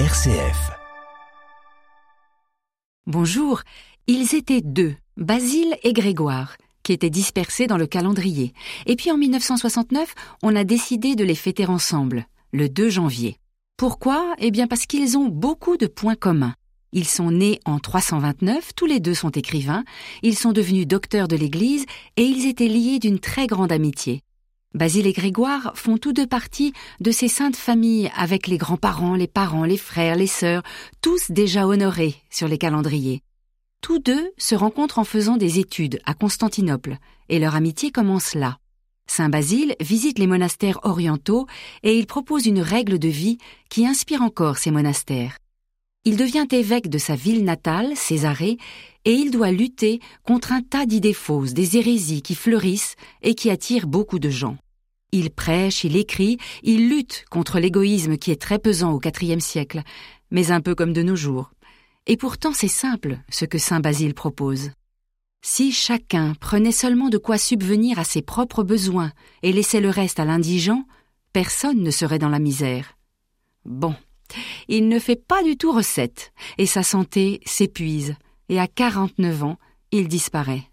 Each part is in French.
RCF. Bonjour, ils étaient deux, Basile et Grégoire, qui étaient dispersés dans le calendrier. Et puis en 1969, on a décidé de les fêter ensemble, le 2 janvier. Pourquoi? Eh bien parce qu'ils ont beaucoup de points communs. Ils sont nés en 329, tous les deux sont écrivains, ils sont devenus docteurs de l'Église et ils étaient liés d'une très grande amitié. Basile et Grégoire font tous deux partie de ces saintes familles avec les grands-parents, les parents, les frères, les sœurs, tous déjà honorés sur les calendriers. Tous deux se rencontrent en faisant des études à Constantinople, et leur amitié commence là. Saint Basile visite les monastères orientaux et il propose une règle de vie qui inspire encore ces monastères. Il devient évêque de sa ville natale, Césarée, et il doit lutter contre un tas d'idées fausses, des hérésies qui fleurissent et qui attirent beaucoup de gens. Il prêche, il écrit, il lutte contre l'égoïsme qui est très pesant au IVe siècle, mais un peu comme de nos jours. Et pourtant c'est simple ce que saint Basile propose. Si chacun prenait seulement de quoi subvenir à ses propres besoins et laissait le reste à l'indigent, personne ne serait dans la misère. Bon, il ne fait pas du tout recette, et sa santé s'épuise, et à 49 ans, il disparaît.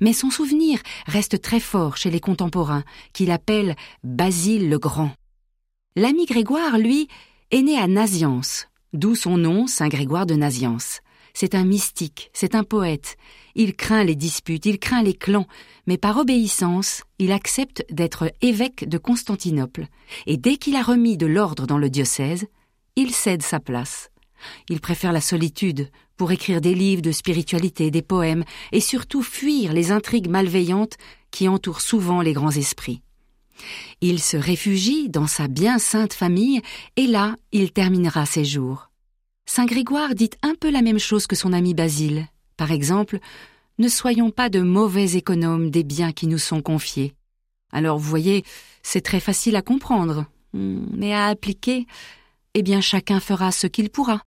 Mais son souvenir reste très fort chez les contemporains, qu'il appelle Basile le Grand. L'ami Grégoire, lui, est né à Naziance, d'où son nom, Saint Grégoire de Naziance. C'est un mystique, c'est un poète. Il craint les disputes, il craint les clans, mais par obéissance, il accepte d'être évêque de Constantinople, et dès qu'il a remis de l'ordre dans le diocèse, il cède sa place. Il préfère la solitude pour écrire des livres de spiritualité, des poèmes, et surtout fuir les intrigues malveillantes qui entourent souvent les grands esprits. Il se réfugie dans sa bien sainte famille, et là il terminera ses jours. Saint Grégoire dit un peu la même chose que son ami Basile. Par exemple, ne soyons pas de mauvais économes des biens qui nous sont confiés. Alors vous voyez, c'est très facile à comprendre, hmm, mais à appliquer, eh bien chacun fera ce qu'il pourra.